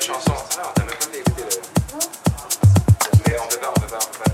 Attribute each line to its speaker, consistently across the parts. Speaker 1: chanson, ça va, on t'a même pas fait écouter le. Mais on peut pas, on peut pas, on peut pas.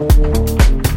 Speaker 1: Thank you.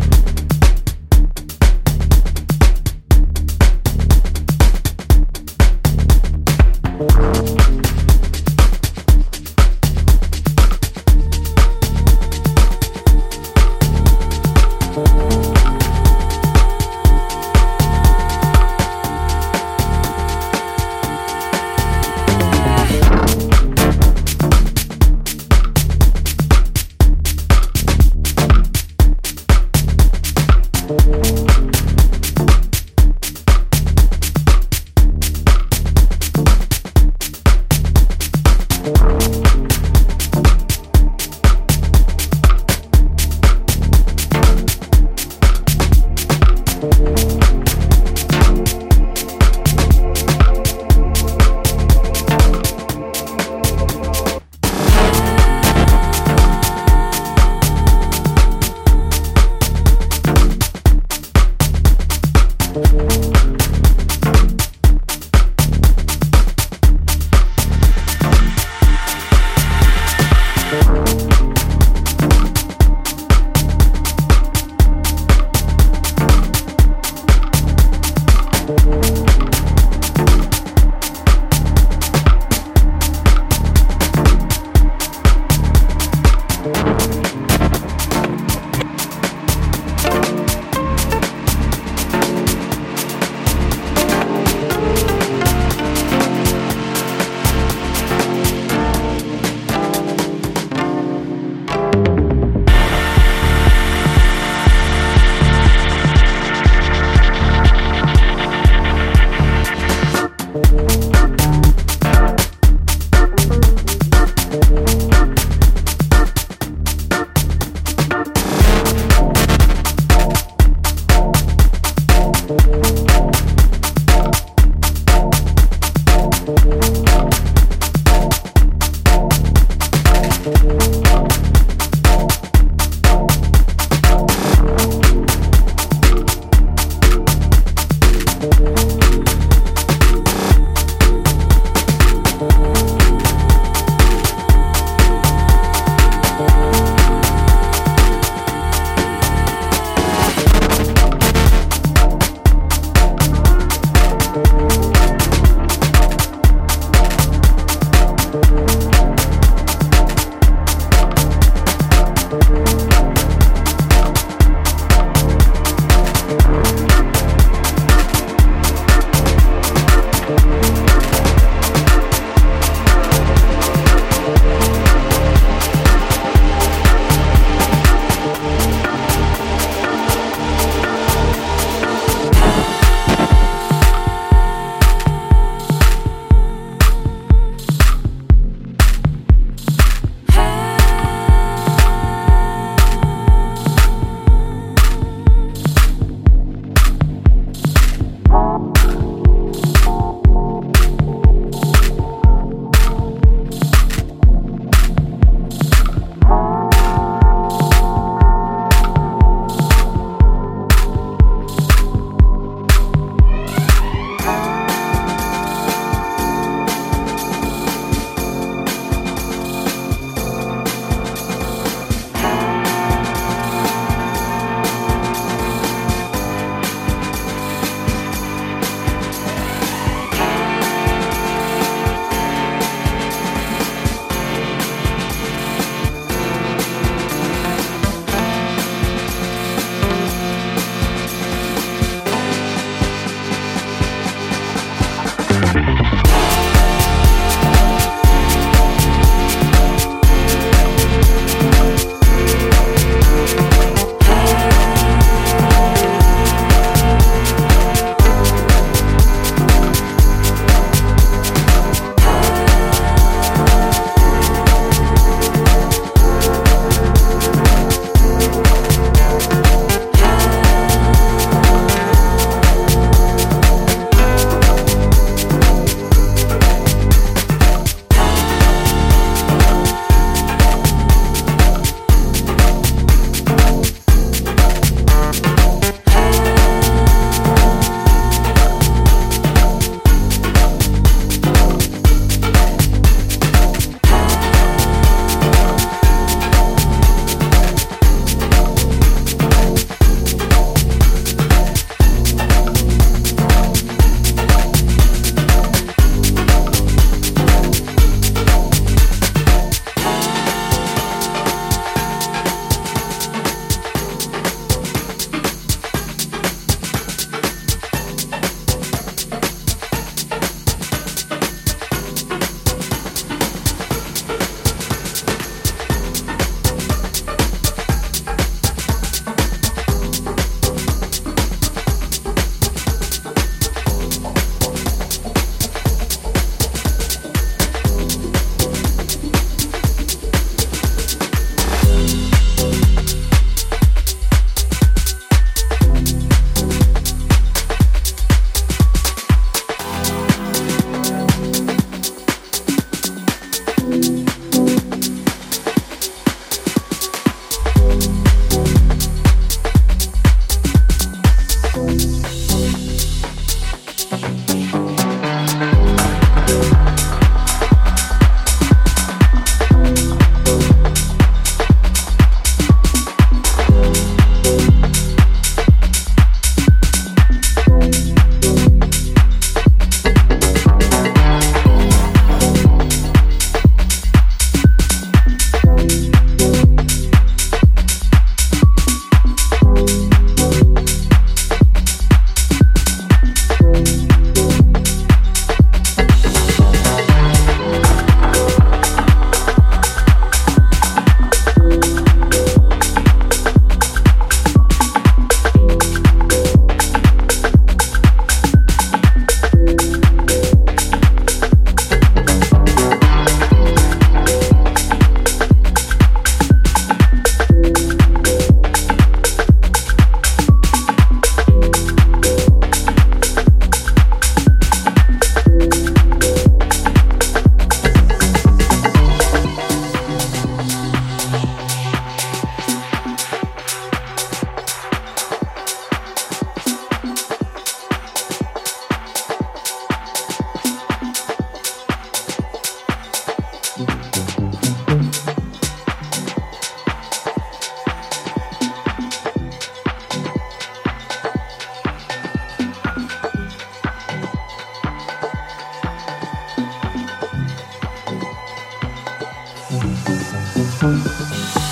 Speaker 1: Thank you.